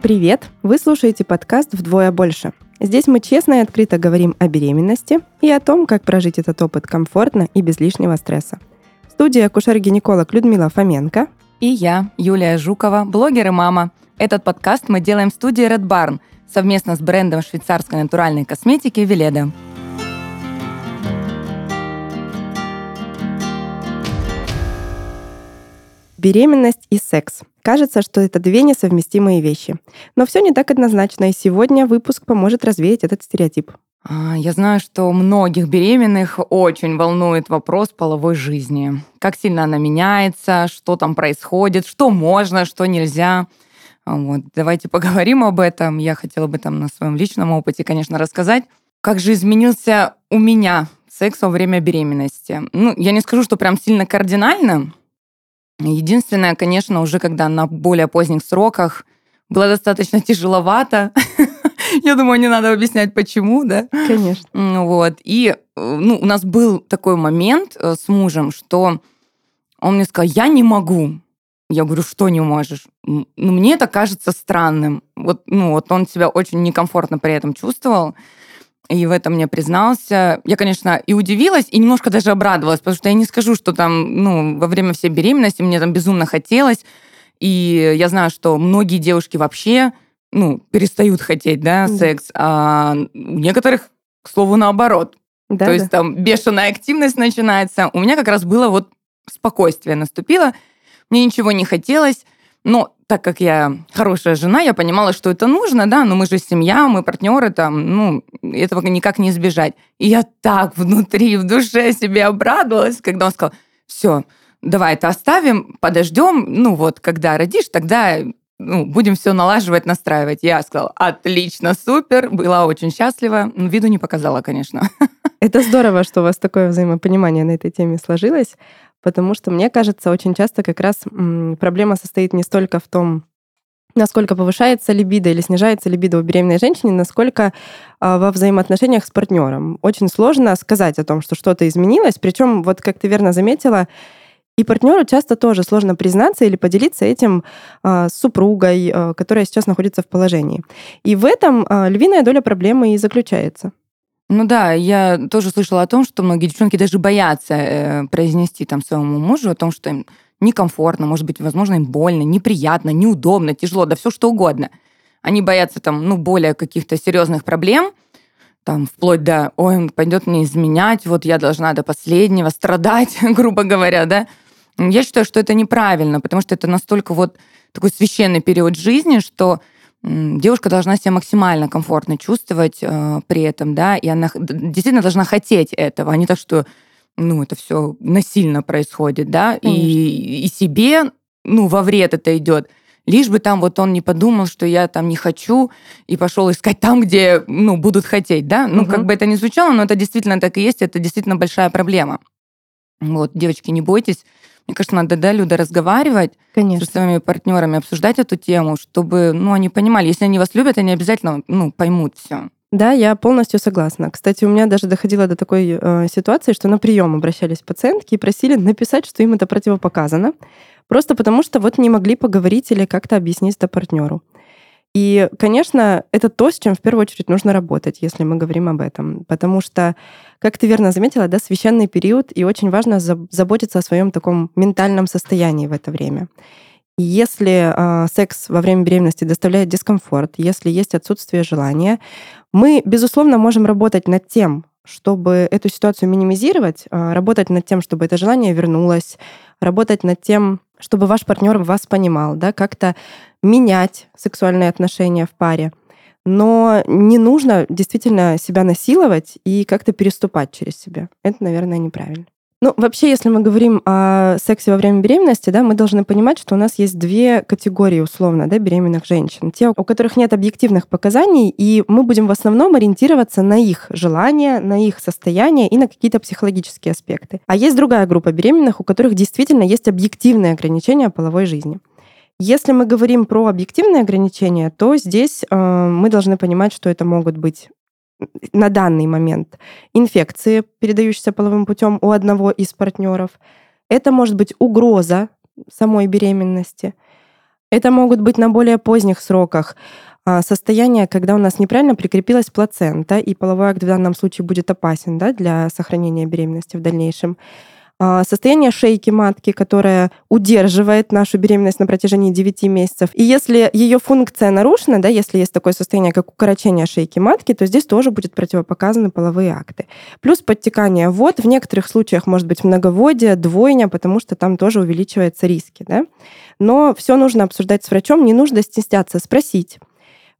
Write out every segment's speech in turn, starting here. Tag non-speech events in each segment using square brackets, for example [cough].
Привет! Вы слушаете подкаст «Вдвое больше». Здесь мы честно и открыто говорим о беременности и о том, как прожить этот опыт комфортно и без лишнего стресса. В студии акушер-гинеколог Людмила Фоменко и я, Юлия Жукова, блогер и мама. Этот подкаст мы делаем в студии Red Barn совместно с брендом швейцарской натуральной косметики Веледа. Беременность и секс. Кажется, что это две несовместимые вещи. Но все не так однозначно, и сегодня выпуск поможет развеять этот стереотип. А, я знаю, что многих беременных очень волнует вопрос половой жизни. Как сильно она меняется, что там происходит, что можно, что нельзя. А, вот, давайте поговорим об этом. Я хотела бы там на своем личном опыте, конечно, рассказать, как же изменился у меня секс во время беременности. Ну, я не скажу, что прям сильно кардинально, Единственное, конечно, уже когда на более поздних сроках было достаточно тяжеловато. [laughs] Я думаю, не надо объяснять, почему, да? Конечно. Вот. И ну, у нас был такой момент э, с мужем, что он мне сказал, я не могу. Я говорю, что не можешь? Ну, мне это кажется странным. Вот, ну, вот он себя очень некомфортно при этом чувствовал и в этом мне признался. Я, конечно, и удивилась, и немножко даже обрадовалась, потому что я не скажу, что там, ну, во время всей беременности мне там безумно хотелось, и я знаю, что многие девушки вообще, ну, перестают хотеть, да, mm. секс, а у некоторых, к слову, наоборот. Да, То да. есть там бешеная активность начинается. У меня как раз было вот спокойствие наступило, мне ничего не хотелось, но так как я хорошая жена, я понимала, что это нужно, да, но мы же семья, мы партнеры, там, ну, этого никак не избежать. И я так внутри, в душе себе обрадовалась, когда он сказал, все, давай это оставим, подождем, ну вот, когда родишь, тогда ну, будем все налаживать, настраивать. Я сказала, отлично, супер, была очень счастлива. Ну, виду не показала, конечно. [laughs] Это здорово, что у вас такое взаимопонимание на этой теме сложилось потому что, мне кажется, очень часто как раз проблема состоит не столько в том, насколько повышается либидо или снижается либидо у беременной женщины, насколько а, во взаимоотношениях с партнером. Очень сложно сказать о том, что что-то изменилось, причем, вот как ты верно заметила, и партнеру часто тоже сложно признаться или поделиться этим а, с супругой, а, которая сейчас находится в положении. И в этом львиная доля проблемы и заключается. Ну да, я тоже слышала о том, что многие девчонки даже боятся э, произнести там своему мужу о том, что им некомфортно, может быть, возможно, им больно, неприятно, неудобно, тяжело, да все что угодно. Они боятся там, ну, более каких-то серьезных проблем, там, вплоть до, ой, он пойдет мне изменять, вот я должна до последнего страдать, [laughs] грубо говоря, да. Я считаю, что это неправильно, потому что это настолько вот такой священный период жизни, что девушка должна себя максимально комфортно чувствовать э, при этом, да, и она действительно должна хотеть этого, а не так, что, ну, это все насильно происходит, да, и, и себе, ну, во вред это идет. Лишь бы там вот он не подумал, что я там не хочу, и пошел искать там, где, ну, будут хотеть, да. Ну, угу. как бы это ни звучало, но это действительно так и есть, это действительно большая проблема. Вот, девочки, не бойтесь, мне кажется, надо, да, Люда, разговаривать Конечно. с своими партнерами, обсуждать эту тему, чтобы, ну, они понимали, если они вас любят, они обязательно, ну, поймут все. Да, я полностью согласна. Кстати, у меня даже доходило до такой э, ситуации, что на прием обращались пациентки и просили написать, что им это противопоказано, просто потому что вот не могли поговорить или как-то объяснить это партнеру. И, конечно, это то, с чем в первую очередь нужно работать, если мы говорим об этом. Потому что, как ты верно заметила, да, священный период, и очень важно заботиться о своем таком ментальном состоянии в это время. Если э, секс во время беременности доставляет дискомфорт, если есть отсутствие желания, мы, безусловно, можем работать над тем, чтобы эту ситуацию минимизировать, э, работать над тем, чтобы это желание вернулось, работать над тем, чтобы ваш партнер вас понимал, да, как-то менять сексуальные отношения в паре. Но не нужно действительно себя насиловать и как-то переступать через себя. Это, наверное, неправильно. Ну, вообще, если мы говорим о сексе во время беременности, да, мы должны понимать, что у нас есть две категории, условно, да, беременных женщин. Те, у которых нет объективных показаний, и мы будем в основном ориентироваться на их желания, на их состояние и на какие-то психологические аспекты. А есть другая группа беременных, у которых действительно есть объективные ограничения половой жизни. Если мы говорим про объективные ограничения, то здесь э, мы должны понимать, что это могут быть на данный момент инфекции, передающиеся половым путем у одного из партнеров. Это может быть угроза самой беременности. Это могут быть на более поздних сроках а, состояние, когда у нас неправильно прикрепилась плацента, и половой акт в данном случае будет опасен да, для сохранения беременности в дальнейшем. А, состояние шейки матки, которая удерживает нашу беременность на протяжении 9 месяцев. И если ее функция нарушена, да, если есть такое состояние, как укорочение шейки матки, то здесь тоже будет противопоказаны половые акты. Плюс подтекание вод. В некоторых случаях может быть многоводие, двойня, потому что там тоже увеличиваются риски. Да? Но все нужно обсуждать с врачом, не нужно стесняться спросить,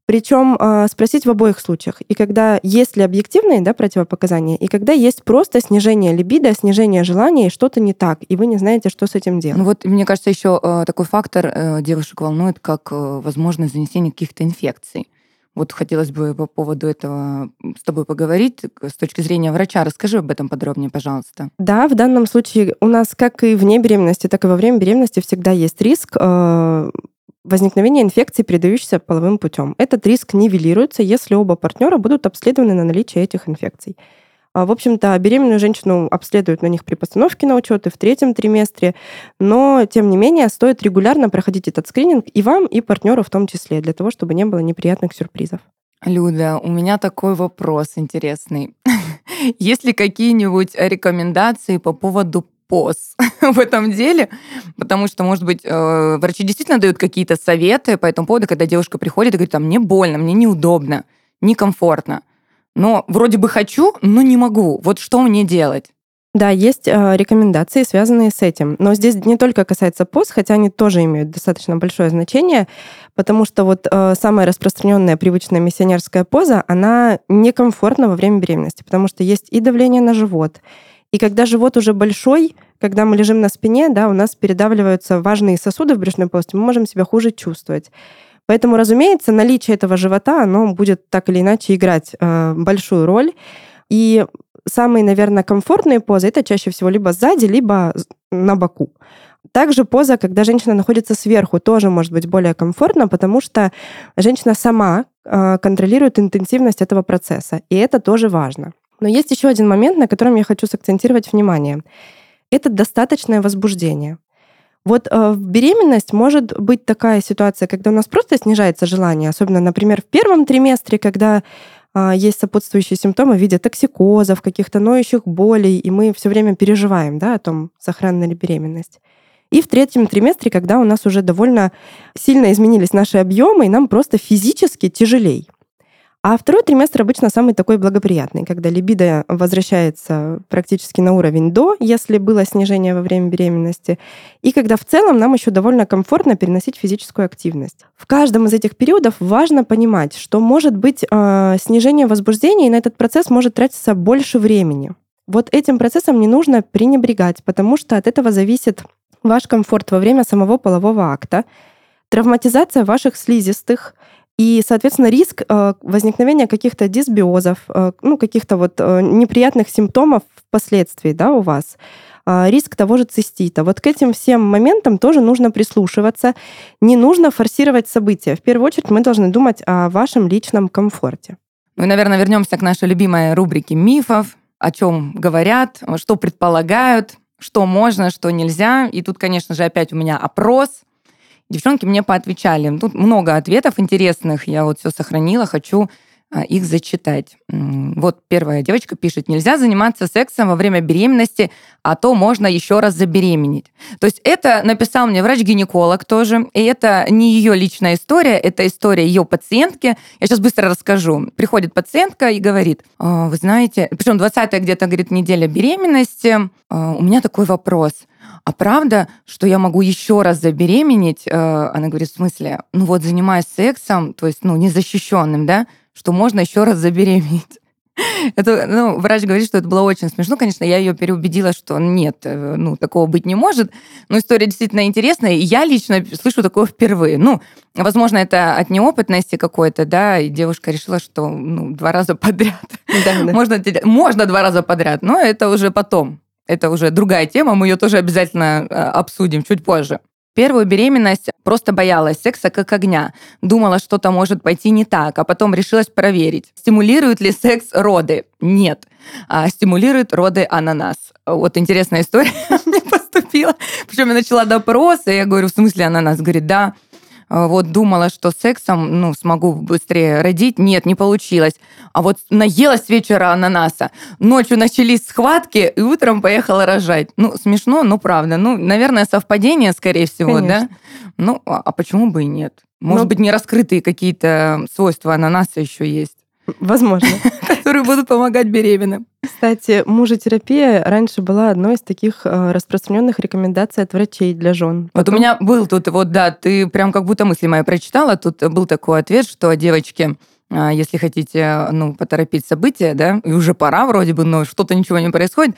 причем э, спросить в обоих случаях. И когда есть ли объективные да, противопоказания, и когда есть просто снижение либидо, снижение желания, и что-то не так, и вы не знаете, что с этим делать. Ну вот, мне кажется, еще э, такой фактор э, девушек волнует, как э, возможность занесения каких-то инфекций. Вот хотелось бы по поводу этого с тобой поговорить с точки зрения врача. Расскажи об этом подробнее, пожалуйста. Да, в данном случае у нас как и вне беременности, так и во время беременности всегда есть риск э, возникновения инфекции, передающейся половым путем. Этот риск нивелируется, если оба партнера будут обследованы на наличие этих инфекций. А, в общем-то, беременную женщину обследуют на них при постановке на учет и в третьем триместре, но, тем не менее, стоит регулярно проходить этот скрининг и вам, и партнеру в том числе, для того, чтобы не было неприятных сюрпризов. Люда, у меня такой вопрос интересный. [laughs] Есть ли какие-нибудь рекомендации по поводу поз [laughs] в этом деле, потому что, может быть, э, врачи действительно дают какие-то советы по этому поводу, когда девушка приходит и говорит, там, мне больно, мне неудобно, некомфортно. Но вроде бы хочу, но не могу. Вот что мне делать? Да, есть э, рекомендации, связанные с этим. Но здесь не только касается поз, хотя они тоже имеют достаточно большое значение, потому что вот э, самая распространенная привычная миссионерская поза, она некомфортна во время беременности, потому что есть и давление на живот, и когда живот уже большой, когда мы лежим на спине, да, у нас передавливаются важные сосуды в брюшной полости, мы можем себя хуже чувствовать. Поэтому, разумеется, наличие этого живота, оно будет так или иначе играть э, большую роль. И самые, наверное, комфортные позы это чаще всего либо сзади, либо на боку. Также поза, когда женщина находится сверху, тоже может быть более комфортно, потому что женщина сама э, контролирует интенсивность этого процесса, и это тоже важно. Но есть еще один момент, на котором я хочу сакцентировать внимание. Это достаточное возбуждение. Вот э, беременность может быть такая ситуация, когда у нас просто снижается желание, особенно, например, в первом триместре, когда э, есть сопутствующие симптомы в виде токсикозов, каких-то ноющих болей, и мы все время переживаем да, о том, сохранна ли беременность. И в третьем триместре, когда у нас уже довольно сильно изменились наши объемы, и нам просто физически тяжелей. А второй триместр обычно самый такой благоприятный, когда либидо возвращается практически на уровень до, если было снижение во время беременности, и когда в целом нам еще довольно комфортно переносить физическую активность. В каждом из этих периодов важно понимать, что может быть э, снижение возбуждения, и на этот процесс может тратиться больше времени. Вот этим процессом не нужно пренебрегать, потому что от этого зависит ваш комфорт во время самого полового акта, травматизация ваших слизистых, и, соответственно, риск э, возникновения каких-то дисбиозов, э, ну, каких-то вот э, неприятных симптомов впоследствии да, у вас, риск того же цистита. Вот к этим всем моментам тоже нужно прислушиваться. Не нужно форсировать события. В первую очередь мы должны думать о вашем личном комфорте. И, наверное, вернемся к нашей любимой рубрике мифов, о чем говорят, что предполагают, что можно, что нельзя. И тут, конечно же, опять у меня опрос – Девчонки мне поотвечали. Тут много ответов интересных. Я вот все сохранила, хочу их зачитать. Вот первая девочка пишет, нельзя заниматься сексом во время беременности, а то можно еще раз забеременеть. То есть это написал мне врач-гинеколог тоже, и это не ее личная история, это история ее пациентки. Я сейчас быстро расскажу. Приходит пациентка и говорит, «А, вы знаете, причем 20-я где-то, говорит, неделя беременности, «А, у меня такой вопрос – а правда, что я могу еще раз забеременеть? Э, она говорит, в смысле? Ну вот, занимаясь сексом, то есть, ну, незащищенным, да, что можно еще раз забеременеть. [laughs] Это, ну, врач говорит, что это было очень смешно. Конечно, я ее переубедила, что нет, э, ну, такого быть не может. Но история действительно интересная, и я лично слышу такое впервые. Ну, возможно, это от неопытности какой-то, да, и девушка решила, что ну, два раза подряд. [laughs] Да, да. Можно, можно два раза подряд, но это уже потом. Это уже другая тема, мы ее тоже обязательно э, обсудим чуть позже. Первую беременность просто боялась секса как огня. Думала, что-то может пойти не так, а потом решилась проверить. Стимулирует ли секс роды? Нет. А стимулирует роды ананас. Вот интересная история [laughs] мне поступила. Причем я начала допрос, и я говорю, в смысле ананас? Говорит, да. Э, вот думала, что сексом, ну, смогу быстрее родить. Нет, не получилось. А вот наелась вечера ананаса. Ночью начались схватки, и утром поехала рожать. Ну, смешно, но правда. Ну, наверное, совпадение, скорее всего, Конечно. да? Ну, а, а почему бы и нет? Может ну, быть, не раскрытые какие-то свойства ананаса еще есть. Возможно. [laughs] Которые будут помогать беременным. Кстати, мужетерапия раньше была одной из таких э, распространенных рекомендаций от врачей для жен. Потом... Вот у меня был тут, вот да, ты прям как будто мысли мои прочитала, тут был такой ответ, что девочки, э, если хотите, ну, поторопить события, да, и уже пора вроде бы, но что-то ничего не происходит,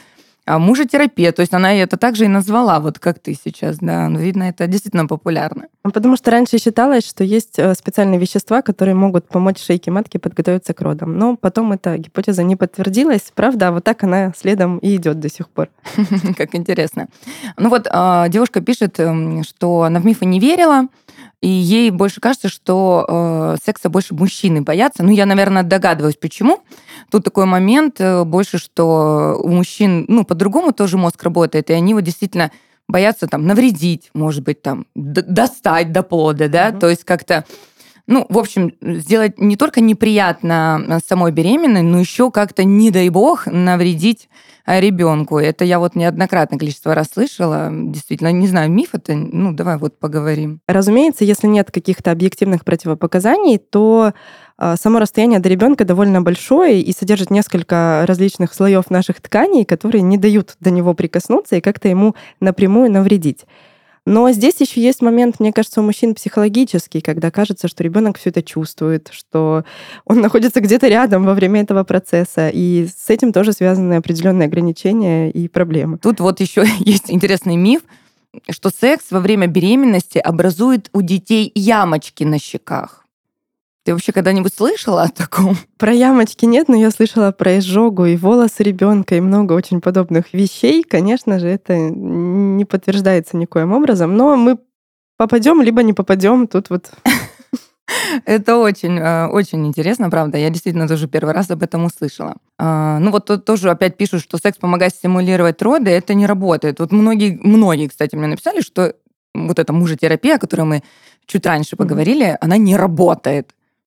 мужа-терапия, то есть она это также и назвала, вот как ты сейчас, да. Ну, видно, это действительно популярно. Потому что раньше считалось, что есть э, специальные вещества, которые могут помочь шейке матки подготовиться к родам. Но потом эта гипотеза не подтвердилась, правда, а вот так она следом и идет до сих пор. [laughs] Как интересно. Ну вот а, девушка пишет, эм, что она в мифы не верила, и ей больше кажется, что э, секса больше мужчины боятся. Ну, я, наверное, догадываюсь, почему. Тут такой момент э, больше, что у мужчин, ну, по-другому тоже мозг работает, и они вот действительно боятся там навредить, может быть, там, достать до плода, да, mm-hmm. то есть как-то ну, в общем, сделать не только неприятно э, самой беременной, но еще как-то, не дай бог, навредить э, ребенку. Это я вот неоднократное количество раз слышала. Действительно, не знаю, миф это, ну, давай вот поговорим. Разумеется, если нет каких-то объективных противопоказаний, то само расстояние до ребенка довольно большое и содержит несколько различных слоев наших тканей, которые не дают до него прикоснуться и как-то ему напрямую навредить. Но здесь еще есть момент, мне кажется, у мужчин психологический, когда кажется, что ребенок все это чувствует, что он находится где-то рядом во время этого процесса, и с этим тоже связаны определенные ограничения и проблемы. Тут вот еще [laughs] есть интересный миф, что секс во время беременности образует у детей ямочки на щеках. Ты вообще когда-нибудь слышала о таком? [laughs] Про ямочки нет, но я слышала про изжогу и волосы ребенка и много очень подобных вещей. Конечно же, это не подтверждается никоим образом, но мы попадем либо не попадем. Тут вот [laughs] это очень, э, очень интересно, правда. Я действительно тоже первый раз об этом услышала. А, ну вот тут тоже опять пишут, что секс помогает стимулировать роды, это не работает. Вот многие, многие, кстати, мне написали, что вот эта мужетерапия, о которой мы чуть раньше поговорили, mm-hmm. она не работает.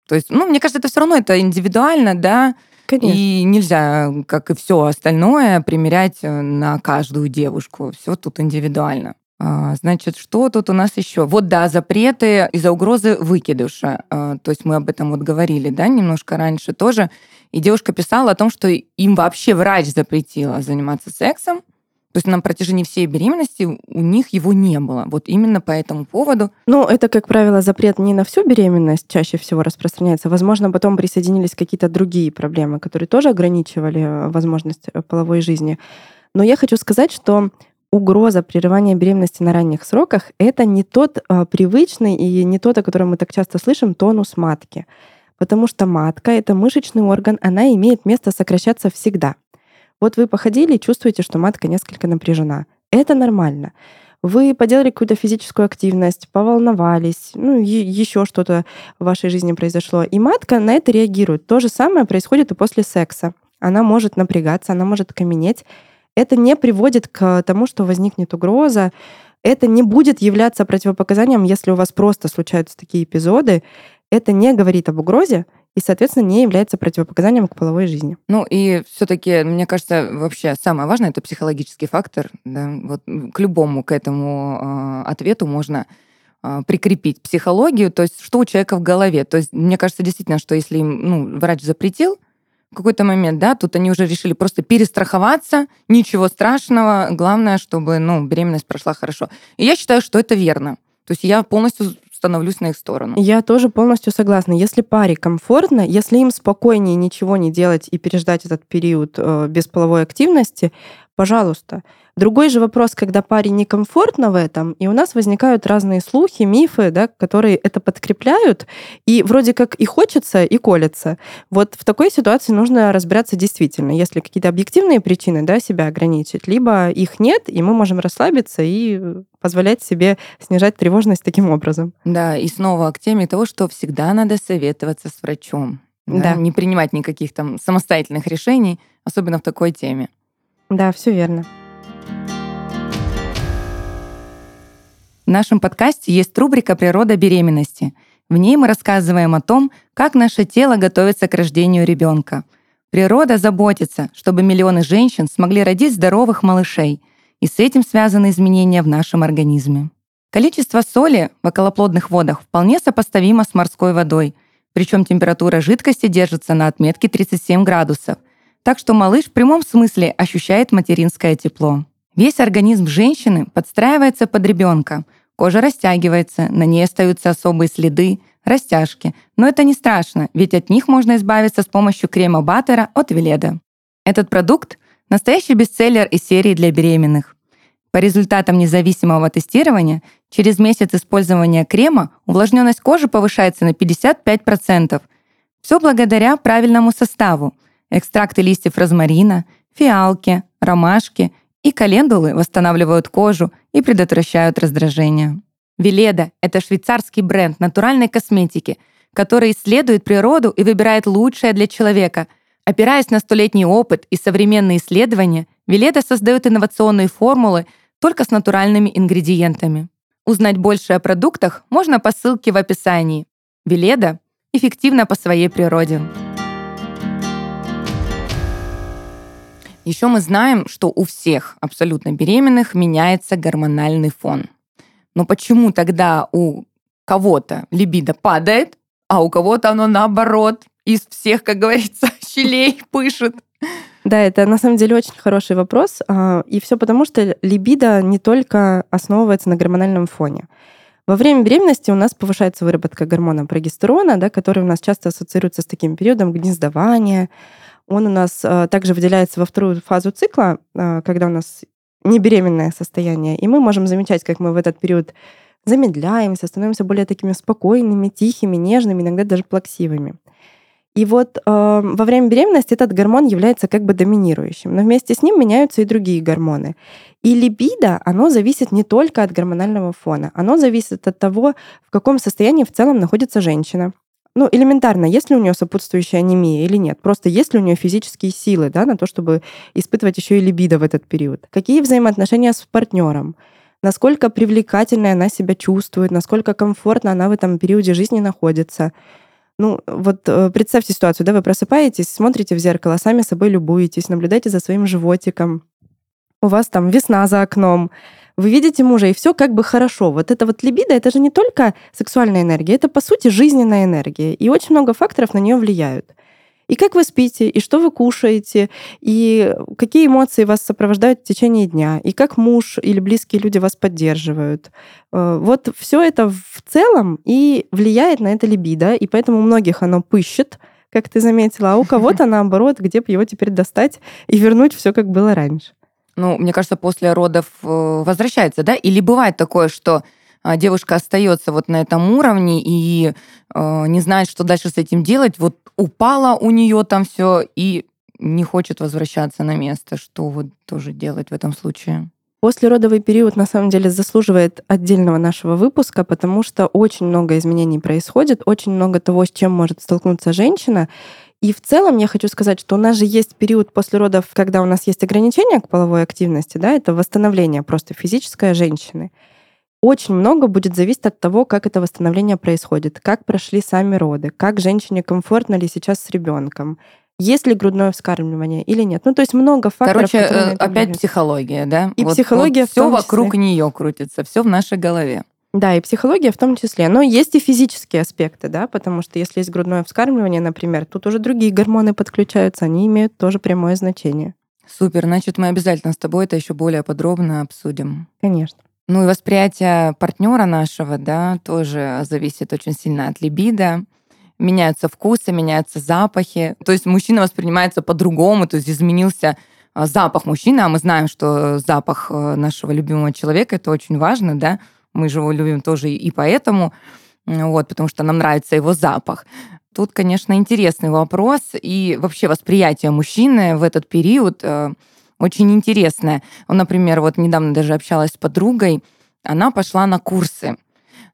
То есть, ну, мне кажется, это все равно это индивидуально, да, Конечно. И нельзя, как и все остальное, примерять э, на каждую девушку. Все тут индивидуально. А, значит, что тут у нас еще? Вот да, запреты из-за угрозы выкидыша. А, то есть мы об этом вот говорили, да, немножко раньше тоже. И девушка писала о том, что им вообще врач запретила заниматься сексом, то есть на протяжении всей беременности у них его не было. Вот именно по этому поводу. Ну, это, как правило, запрет не на всю беременность чаще всего распространяется. Возможно, потом присоединились какие-то другие проблемы, которые тоже ограничивали э, возможность э, половой жизни. Но я хочу сказать, что угроза прерывания беременности на ранних сроках — это не тот э, привычный и не тот, о котором мы так часто слышим, тонус матки. Потому что матка — это мышечный орган, она имеет место сокращаться всегда. Вот вы походили и чувствуете, что матка несколько напряжена. Это нормально. Вы поделали какую-то физическую активность, поволновались, ну, еще что-то в вашей жизни произошло. И матка на это реагирует. То же самое происходит и после секса. Она может напрягаться, она может каменеть. Это не приводит к тому, что возникнет угроза. Это не будет являться противопоказанием, если у вас просто случаются такие эпизоды. Это не говорит об угрозе, и, соответственно, не является противопоказанием к половой жизни. Ну и все-таки, мне кажется, вообще самое важное это психологический фактор. Да? Вот к любому к этому э, ответу можно э, прикрепить психологию, то есть что у человека в голове. То есть мне кажется действительно, что если им ну, врач запретил в какой-то момент, да, тут они уже решили просто перестраховаться, ничего страшного, главное, чтобы ну, беременность прошла хорошо. И я считаю, что это верно. То есть я полностью становлюсь на их сторону. Я тоже полностью согласна. Если паре комфортно, если им спокойнее ничего не делать и переждать этот период э, без половой активности, пожалуйста. Другой же вопрос, когда паре некомфортно в этом, и у нас возникают разные слухи, мифы, да, которые это подкрепляют, и вроде как и хочется, и колется. Вот в такой ситуации нужно разбираться действительно, если какие-то объективные причины да, себя ограничить, либо их нет, и мы можем расслабиться и позволять себе снижать тревожность таким образом. Да, и снова к теме того, что всегда надо советоваться с врачом. Да? Да. Не принимать никаких там самостоятельных решений, особенно в такой теме. Да, все верно. В нашем подкасте есть рубрика «Природа беременности». В ней мы рассказываем о том, как наше тело готовится к рождению ребенка. Природа заботится, чтобы миллионы женщин смогли родить здоровых малышей, и с этим связаны изменения в нашем организме. Количество соли в околоплодных водах вполне сопоставимо с морской водой, причем температура жидкости держится на отметке 37 градусов, так что малыш в прямом смысле ощущает материнское тепло. Весь организм женщины подстраивается под ребенка. Кожа растягивается, на ней остаются особые следы, растяжки. Но это не страшно, ведь от них можно избавиться с помощью крема Баттера от Веледа. Этот продукт — настоящий бестселлер из серии для беременных. По результатам независимого тестирования, через месяц использования крема увлажненность кожи повышается на 55%. Все благодаря правильному составу. Экстракты листьев розмарина, фиалки, ромашки — и календулы восстанавливают кожу и предотвращают раздражение. Веледа — это швейцарский бренд натуральной косметики, который исследует природу и выбирает лучшее для человека. Опираясь на столетний опыт и современные исследования, Веледа создает инновационные формулы только с натуральными ингредиентами. Узнать больше о продуктах можно по ссылке в описании. Веледа эффективна по своей природе. Еще мы знаем, что у всех абсолютно беременных меняется гормональный фон. Но почему тогда у кого-то либидо падает, а у кого-то оно наоборот из всех, как говорится, [laughs] щелей пышет? Да, это на самом деле очень хороший вопрос. А, и все потому, что либидо не только основывается на гормональном фоне. Во время беременности у нас повышается выработка гормона прогестерона, да, который у нас часто ассоциируется с таким периодом гнездования, он у нас э, также выделяется во вторую фазу цикла, э, когда у нас не беременное состояние, и мы можем замечать, как мы в этот период замедляемся, становимся более такими спокойными, тихими, нежными, иногда даже плаксивыми. И вот э, во время беременности этот гормон является как бы доминирующим, но вместе с ним меняются и другие гормоны. И либидо, оно зависит не только от гормонального фона, оно зависит от того, в каком состоянии в целом находится женщина, ну, элементарно, есть ли у нее сопутствующая анемия или нет. Просто есть ли у нее физические силы, да, на то, чтобы испытывать еще и либидо в этот период. Какие взаимоотношения с партнером, насколько привлекательной она себя чувствует, насколько комфортно она в этом периоде жизни находится. Ну, вот э, представьте ситуацию, да, вы просыпаетесь, смотрите в зеркало, сами собой любуетесь, наблюдаете за своим животиком. У вас там весна за окном, вы видите мужа, и все как бы хорошо. Вот это вот либидо, это же не только сексуальная энергия, это, по сути, жизненная энергия. И очень много факторов на нее влияют. И как вы спите, и что вы кушаете, и какие эмоции вас сопровождают в течение дня, и как муж или близкие люди вас поддерживают. Э, вот все это в целом и влияет на это либидо, и поэтому у многих оно пыщет, как ты заметила, а у кого-то [laughs] наоборот, где бы его теперь достать и вернуть все, как было раньше ну, мне кажется, после родов э, возвращается, да? Или бывает такое, что а, девушка остается вот на этом уровне и э, не знает, что дальше с этим делать. Вот упала у нее там все и не хочет возвращаться на место. Что вот тоже делать в этом случае? Послеродовый период на самом деле заслуживает отдельного нашего выпуска, потому что очень много изменений происходит, очень много того, с чем может столкнуться женщина. И в целом я хочу сказать, что у нас же есть период после родов, когда у нас есть ограничения к половой активности, да, это восстановление просто физическое женщины. Очень много будет зависеть от того, как это восстановление происходит, как прошли сами роды, как женщине комфортно ли сейчас с ребенком, есть ли грудное вскармливание или нет. Ну, то есть много факторов. Короче, э, опять влияют. психология, да? И вот, психология вот все вокруг нее крутится, все в нашей голове. Да, и психология в том числе. Но есть и физические аспекты, да, потому что если есть грудное вскармливание, например, тут уже другие гормоны подключаются, они имеют тоже прямое значение. Супер, значит, мы обязательно с тобой это еще более подробно обсудим. Конечно. Ну и восприятие партнера нашего, да, тоже зависит очень сильно от либидо. Меняются вкусы, меняются запахи. То есть мужчина воспринимается по-другому, то есть изменился а, запах мужчины, а мы знаем, что запах э, нашего любимого человека это очень важно, да, мы же его любим тоже и поэтому, вот, потому что нам нравится его запах. Тут, конечно, интересный вопрос. И вообще восприятие мужчины в этот период э, очень интересное. Он, например, вот недавно даже общалась с подругой, она пошла на курсы.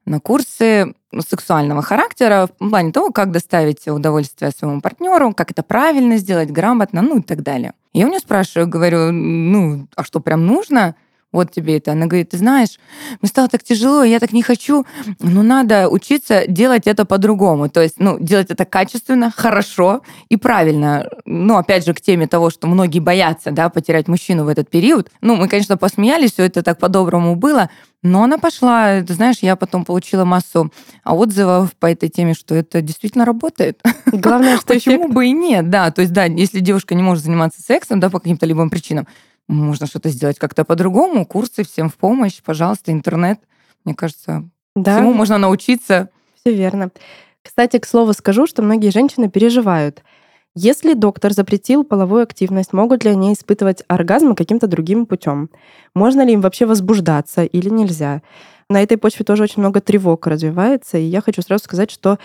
На курсы сексуального характера в плане того, как доставить удовольствие своему партнеру, как это правильно сделать, грамотно, ну и так далее. Я у нее спрашиваю, говорю, ну, а что прям нужно? Вот тебе это. Она говорит, ты знаешь, мне стало так тяжело, я так не хочу, но надо учиться делать это по-другому. То есть, ну, делать это качественно, хорошо и правильно. Ну, опять же, к теме того, что многие боятся, да, потерять мужчину в этот период. Ну, мы, конечно, посмеялись, все это так по-доброму было, но она пошла, ты знаешь, я потом получила массу отзывов по этой теме, что это действительно работает. Главное, [laughs] что Почему бы и нет, да. То есть, да, если девушка не может заниматься сексом, да, по каким-то либо причинам, можно что-то сделать как-то по-другому. Курсы всем в помощь, пожалуйста, интернет. Мне кажется, да. всему можно научиться. Все верно. Кстати, к слову скажу, что многие женщины переживают. Если доктор запретил половую активность, могут ли они испытывать оргазм каким-то другим путем? Можно ли им вообще возбуждаться или нельзя? На этой почве тоже очень много тревог развивается, и я хочу сразу сказать, что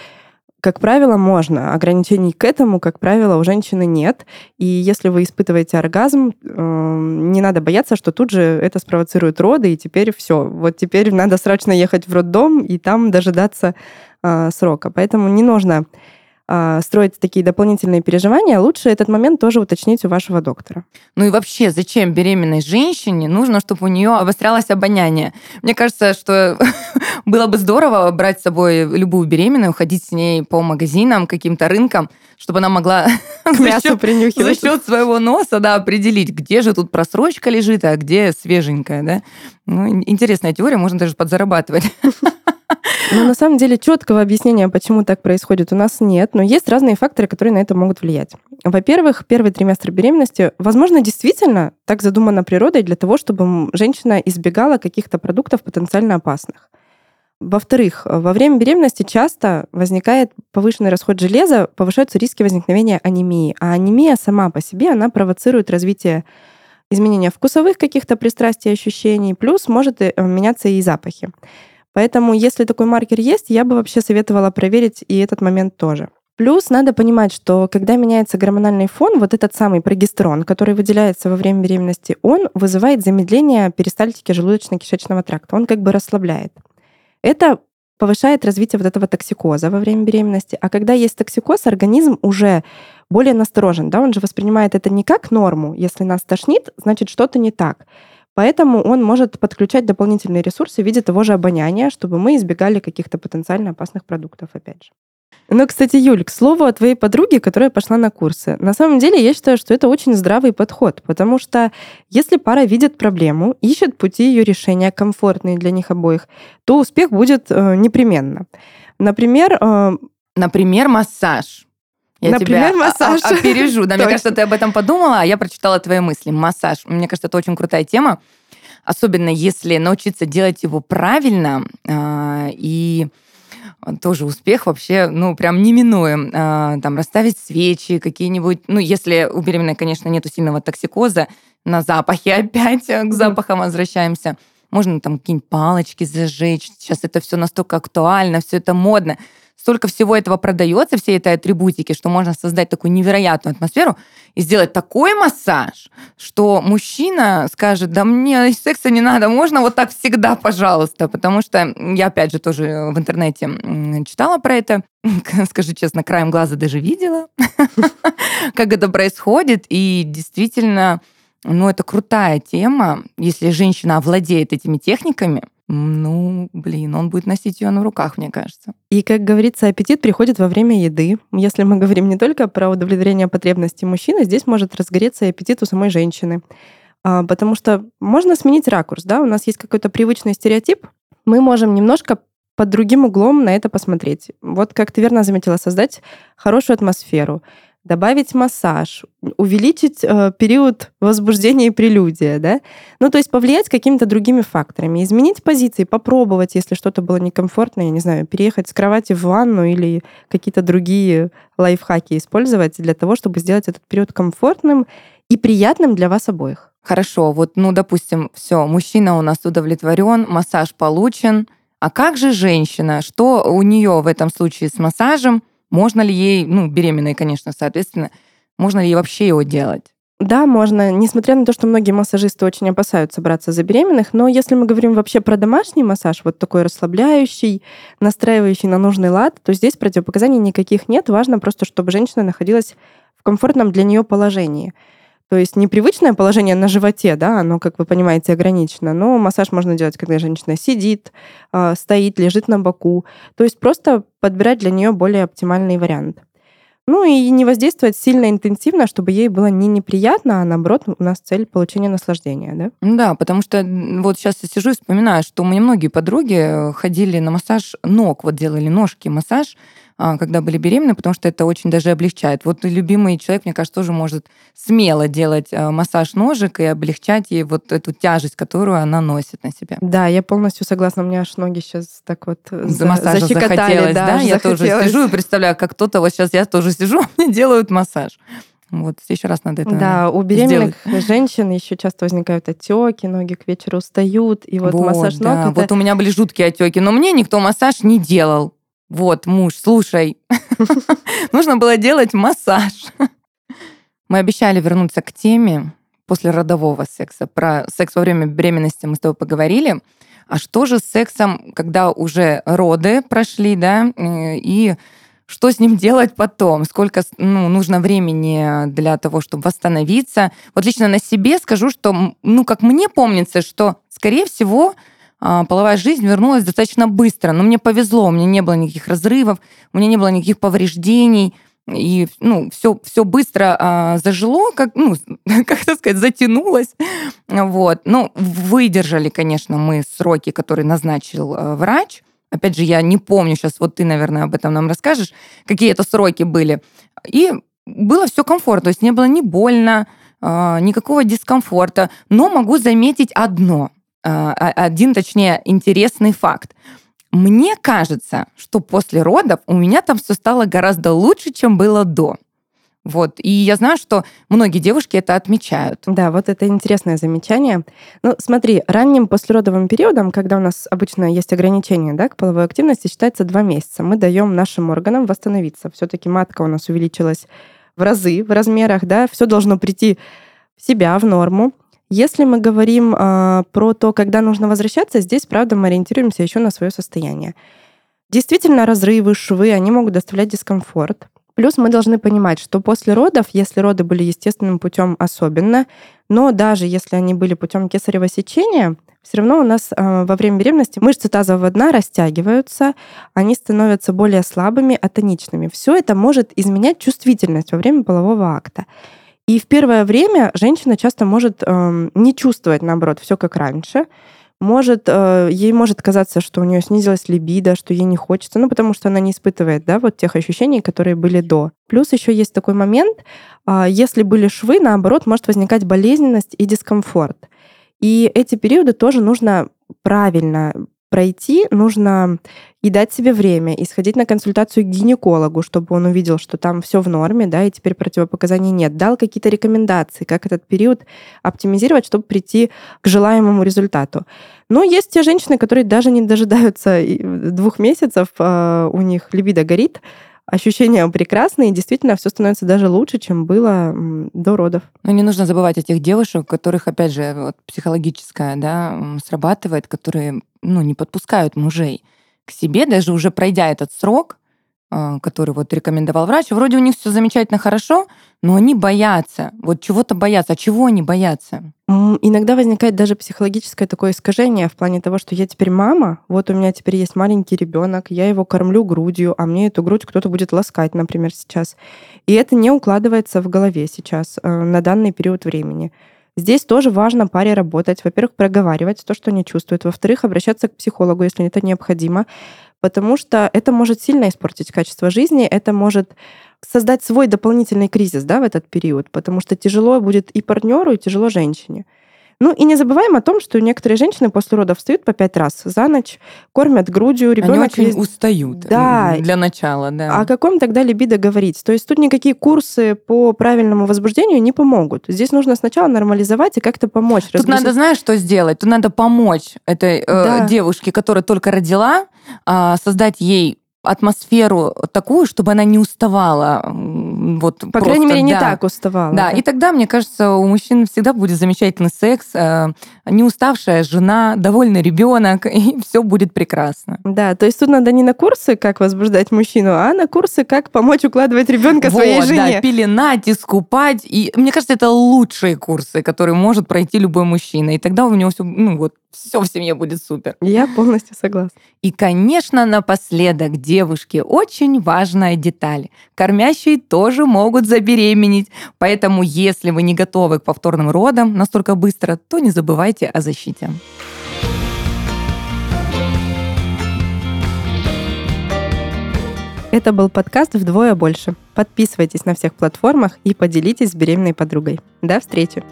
как правило, можно. Ограничений к этому, как правило, у женщины нет. И если вы испытываете оргазм, эм, не надо бояться, что тут же это спровоцирует роды, и теперь все. Вот теперь надо срочно ехать в роддом и там дожидаться э, срока. Поэтому не нужно строить такие дополнительные переживания, лучше этот момент тоже уточнить у вашего доктора. Ну и вообще, зачем беременной женщине нужно, чтобы у нее обострялось обоняние? Мне кажется, что [laughs] было бы здорово брать с собой любую беременную, ходить с ней по магазинам, каким-то рынкам, чтобы она могла [laughs] за счет, за счет своего носа да, определить, где же тут просрочка лежит, а где свеженькая. Да? Ну, интересная теория, можно даже подзарабатывать. [laughs] Но на самом деле четкого объяснения, почему так происходит, у нас нет, но есть разные факторы, которые на это могут влиять. Во-первых, первый триместр беременности, возможно, действительно так задумано природой для того, чтобы женщина избегала каких-то продуктов потенциально опасных. Во-вторых, во время беременности часто возникает повышенный расход железа, повышаются риски возникновения анемии. А анемия сама по себе, она провоцирует развитие изменения вкусовых каких-то пристрастий, ощущений, плюс может э, меняться и запахи. Поэтому, если такой маркер есть, я бы вообще советовала проверить и этот момент тоже. Плюс надо понимать, что когда меняется гормональный фон, вот этот самый прогестерон, который выделяется во время беременности, он вызывает замедление перистальтики желудочно-кишечного тракта. Он как бы расслабляет. Это повышает развитие вот этого токсикоза во время беременности. А когда есть токсикоз, организм уже более насторожен, да, он же воспринимает это не как норму. Если нас тошнит, значит что-то не так. Поэтому он может подключать дополнительные ресурсы в виде того же обоняния, чтобы мы избегали каких-то потенциально опасных продуктов, опять же. Ну, кстати, Юль, к слову о твоей подруге, которая пошла на курсы. На самом деле, я считаю, что это очень здравый подход, потому что если пара видит проблему, ищет пути ее решения, комфортные для них обоих, то успех будет э, непременно. Например... Э, Например, массаж. Я Например, тебя массаж. опережу. Да, мне кажется, ты об этом подумала, а я прочитала твои мысли. Массаж. Мне кажется, это очень крутая тема. Особенно если научиться делать его правильно а, и тоже успех вообще, ну, прям неминуем. А, там, расставить свечи какие-нибудь. Ну, если у беременной, конечно, нету сильного токсикоза, на запахи опять к запахам возвращаемся. Можно там какие-нибудь палочки зажечь. Сейчас это все настолько актуально, все это модно столько всего этого продается, все этой атрибутики, что можно создать такую невероятную атмосферу и сделать такой массаж, что мужчина скажет, да мне секса не надо, можно вот так всегда, пожалуйста. Потому что я, опять же, тоже в интернете читала про это, [laughs] скажу честно, краем глаза даже видела, [laughs] как это происходит, и действительно, ну, это крутая тема, если женщина овладеет этими техниками, ну, блин, он будет носить ее на руках, мне кажется. И, как говорится, аппетит приходит во время еды. Если мы говорим не только про удовлетворение потребностей мужчины, здесь может разгореться и аппетит у самой женщины. А, потому что можно сменить ракурс, да, у нас есть какой-то привычный стереотип, мы можем немножко под другим углом на это посмотреть. Вот как ты верно заметила, создать хорошую атмосферу, добавить массаж, увеличить э, период возбуждения и прелюдия, да? Ну, то есть повлиять какими-то другими факторами, изменить позиции, попробовать, если что-то было некомфортно, я не знаю, переехать с кровати в ванну или какие-то другие лайфхаки использовать для того, чтобы сделать этот период комфортным и приятным для вас обоих. Хорошо, вот, ну, допустим, все, мужчина у нас удовлетворен, массаж получен, а как же женщина? Что у нее в этом случае с массажем? Можно ли ей, ну, беременной, конечно, соответственно, можно ли ей вообще его делать? Да, можно, несмотря на то, что многие массажисты очень опасаются браться за беременных, но если мы говорим вообще про домашний массаж, вот такой расслабляющий, настраивающий на нужный лад, то здесь противопоказаний никаких нет. Важно просто, чтобы женщина находилась в комфортном для нее положении. То есть непривычное положение на животе, да, оно, как вы понимаете, ограничено, но массаж можно делать, когда женщина сидит, а, стоит, лежит на боку. То есть просто подбирать для нее более оптимальный вариант. Ну и не воздействовать сильно интенсивно, чтобы ей было не неприятно, а наоборот у нас цель получения наслаждения, да? Да, потому что вот сейчас я сижу и вспоминаю, что у меня многие подруги э, ходили на массаж ног, вот делали ножки массаж, когда были беременны, потому что это очень даже облегчает. Вот любимый человек, мне кажется, тоже может смело делать а, массаж ножек и облегчать ей вот эту тяжесть, которую она носит на себя. Да, я полностью согласна. У меня аж ноги сейчас так вот за массаж захотелось, да? да? Я захотелось. тоже сижу и представляю, как кто-то вот сейчас я тоже сижу, [laughs] мне делают массаж. Вот еще раз надо это Да, у беременных сделать. женщин еще часто возникают отеки, ноги к вечеру устают, и вот, вот массаж ног. Да. Это... Вот у меня были жуткие отеки, но мне никто массаж не делал. Вот, муж, слушай, [laughs] нужно было делать массаж. Мы обещали вернуться к теме после родового секса. Про секс во время беременности мы с тобой поговорили. А что же с сексом, когда уже роды прошли, да, э, и что с ним делать потом, сколько ну, нужно времени для того, чтобы восстановиться. Вот лично на себе скажу, что, ну, как мне помнится, что, скорее всего, половая жизнь вернулась достаточно быстро. Но мне повезло, у меня не было никаких разрывов, у меня не было никаких повреждений. И ну, все, все быстро а, зажило, как, ну, [laughs] как это сказать, затянулось. Вот. Ну, выдержали, конечно, мы сроки, которые назначил а, врач. Опять же, я не помню сейчас, вот ты, наверное, об этом нам расскажешь, какие это сроки были. И было все комфортно, то есть не было ни больно, а, никакого дискомфорта. Но могу заметить одно. А, один, точнее, интересный факт. Мне кажется, что после родов у меня там все стало гораздо лучше, чем было до. Вот. И я знаю, что многие девушки это отмечают. Да, вот это интересное замечание. Ну, смотри, ранним послеродовым периодом, когда у нас обычно есть ограничения да, к половой активности, считается два месяца. Мы даем нашим органам восстановиться. Все-таки матка у нас увеличилась в разы в размерах, да, все должно прийти в себя, в норму. Если мы говорим э, про то, когда нужно возвращаться, здесь, правда, мы ориентируемся еще на свое состояние. Действительно, разрывы, швы, они могут доставлять дискомфорт. Плюс мы должны понимать, что после родов, если роды были естественным путем особенно, но даже если они были путем кесарево сечения, все равно у нас э, во время беременности мышцы тазового дна растягиваются, они становятся более слабыми, атоничными. Все это может изменять чувствительность во время полового акта. И в первое время женщина часто может э, не чувствовать, наоборот, все как раньше. Может, э, ей может казаться, что у нее снизилась либидо, что ей не хочется, ну, потому что она не испытывает, да, вот тех ощущений, которые были до. Плюс еще есть такой момент, э, если были швы, наоборот, может возникать болезненность и дискомфорт. И эти периоды тоже нужно правильно пройти, нужно и дать себе время, и сходить на консультацию к гинекологу, чтобы он увидел, что там все в норме, да, и теперь противопоказаний нет. Дал какие-то рекомендации, как этот период оптимизировать, чтобы прийти к желаемому результату. Но есть те женщины, которые даже не дожидаются двух месяцев, а, у них либидо горит, ощущения прекрасные, и действительно все становится даже лучше, чем было до родов. Но не нужно забывать о тех девушек, у которых, опять же, вот, психологическое да, срабатывает, которые ну, не подпускают мужей к себе, даже уже пройдя этот срок, который вот рекомендовал врач, вроде у них все замечательно хорошо, но они боятся, вот чего-то боятся. А чего они боятся? Иногда возникает даже психологическое такое искажение в плане того, что я теперь мама, вот у меня теперь есть маленький ребенок, я его кормлю грудью, а мне эту грудь кто-то будет ласкать, например, сейчас. И это не укладывается в голове сейчас э, на данный период времени. Здесь тоже важно паре работать. Во-первых, проговаривать то, что они чувствуют. Во-вторых, обращаться к психологу, если это необходимо потому что это может сильно испортить качество жизни, это может создать свой дополнительный кризис да, в этот период, потому что тяжело будет и партнеру, и тяжело женщине. Ну и не забываем о том, что некоторые женщины после родов встают по пять раз за ночь, кормят грудью, ребенок... Они очень устают да. для начала, да. О каком тогда либидо говорить? То есть тут никакие курсы по правильному возбуждению не помогут. Здесь нужно сначала нормализовать и как-то помочь. Тут разгрузить. надо, знаешь, что сделать? Тут надо помочь этой э, да. девушке, которая только родила, э, создать ей атмосферу такую, чтобы она не уставала вот По просто, крайней мере, не да. так уставала. Да, и тогда, мне кажется, у мужчин всегда будет замечательный секс, э, не уставшая жена, довольный ребенок, [laughs] и все будет прекрасно. Да, то есть тут надо не на курсы, как возбуждать мужчину, а на курсы, как помочь укладывать ребенка своей Вот, жене. да, пеленать, искупать. И мне кажется, это лучшие курсы, которые может пройти любой мужчина. И тогда у него все, ну вот, все в семье будет супер. Я полностью согласна. И, конечно, напоследок, девушки, очень важная деталь. Кормящие тоже могут забеременеть. Поэтому, если вы не готовы к повторным родам настолько быстро, то не забывайте о защите. Это был подкаст «Вдвое больше». Подписывайтесь на всех платформах и поделитесь с беременной подругой. До встречи!